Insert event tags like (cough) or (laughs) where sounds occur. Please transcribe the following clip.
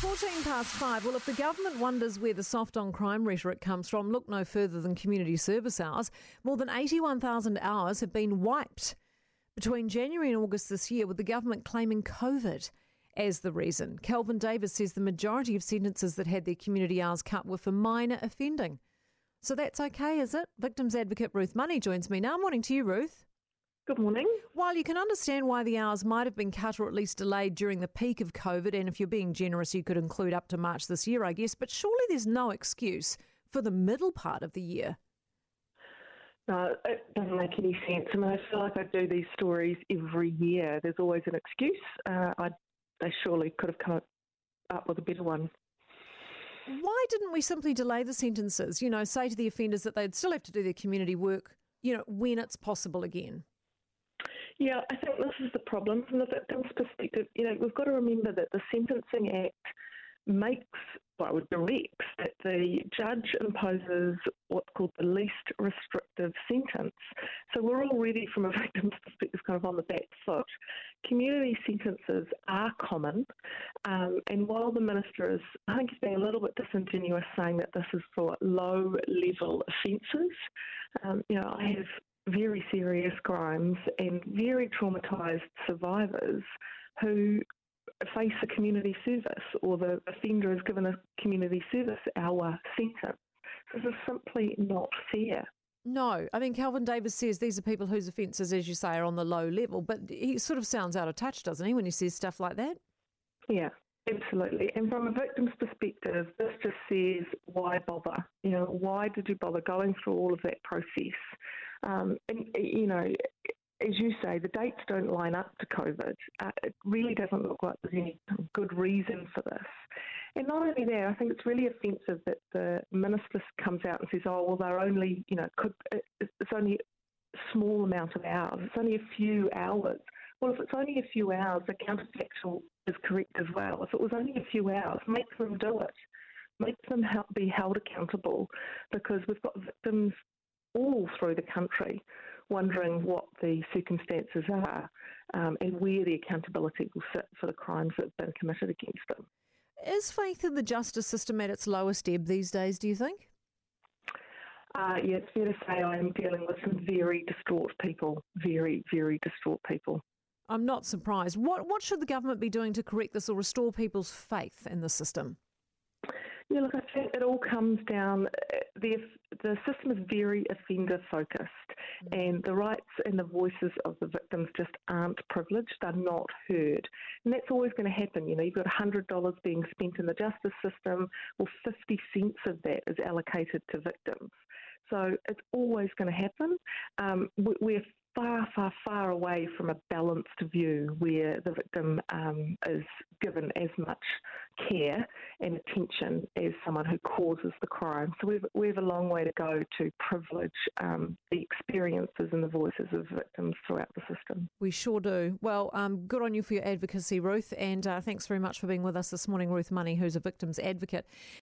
14 past five. Well, if the government wonders where the soft on crime rhetoric comes from, look no further than community service hours. More than 81,000 hours have been wiped between January and August this year, with the government claiming COVID as the reason. Kelvin Davis says the majority of sentences that had their community hours cut were for minor offending. So that's okay, is it? Victims advocate Ruth Money joins me now. Morning to you, Ruth. Good morning. While you can understand why the hours might have been cut or at least delayed during the peak of COVID, and if you're being generous, you could include up to March this year, I guess, but surely there's no excuse for the middle part of the year. No, it doesn't make any sense. I mean, I feel like I do these stories every year. There's always an excuse. Uh, I, they surely could have come up with a better one. Why didn't we simply delay the sentences? You know, say to the offenders that they'd still have to do their community work, you know, when it's possible again? Yeah, I think this is the problem from the victim's perspective. You know, we've got to remember that the Sentencing Act makes, well, directs that the judge imposes what's called the least restrictive sentence. So we're already, from a (laughs) victim's perspective, kind of on the back foot. Community sentences are common, um, and while the minister is, I think, he's being a little bit disingenuous saying that this is for low level offences, um, you know, I have very serious crimes and very traumatised survivors who face a community service or the offender is given a community service hour sentence. This is simply not fair. No, I mean, Kelvin Davis says these are people whose offences, as you say, are on the low level, but he sort of sounds out of touch, doesn't he, when he says stuff like that? Yeah, absolutely. And from a victim's perspective, this just says, why bother? You know, why did you bother going through all of that process? Um, and, you know, as you say, the dates don't line up to COVID. Uh, it really doesn't look like there's any good reason for this. And not only that, I think it's really offensive that the minister comes out and says, "Oh, well, they're only, you know, could, it's only a small amount of hours. It's only a few hours." Well, if it's only a few hours, the counterfactual is correct as well. If it was only a few hours, make them do it. Make them help be held accountable because we've got victims all through the country wondering what the circumstances are um, and where the accountability will sit for the crimes that have been committed against them. Is faith in the justice system at its lowest ebb these days, do you think? Uh, yeah, it's fair to say I am dealing with some very distraught people, very, very distraught people. I'm not surprised. What, what should the government be doing to correct this or restore people's faith in the system? Yeah, look, I think it all comes down. The the system is very offender focused, mm. and the rights and the voices of the victims just aren't privileged. They're not heard, and that's always going to happen. You know, you've got hundred dollars being spent in the justice system, well, fifty cents of that is allocated to victims. So it's always going to happen. Um, we're far, far, far away from a balanced view where the victim um, is given as much care and attention as someone who causes the crime. So we've, we have a long way to go to privilege um, the experiences and the voices of victims throughout the system. We sure do. Well, um, good on you for your advocacy, Ruth, and uh, thanks very much for being with us this morning, Ruth Money, who's a victims advocate.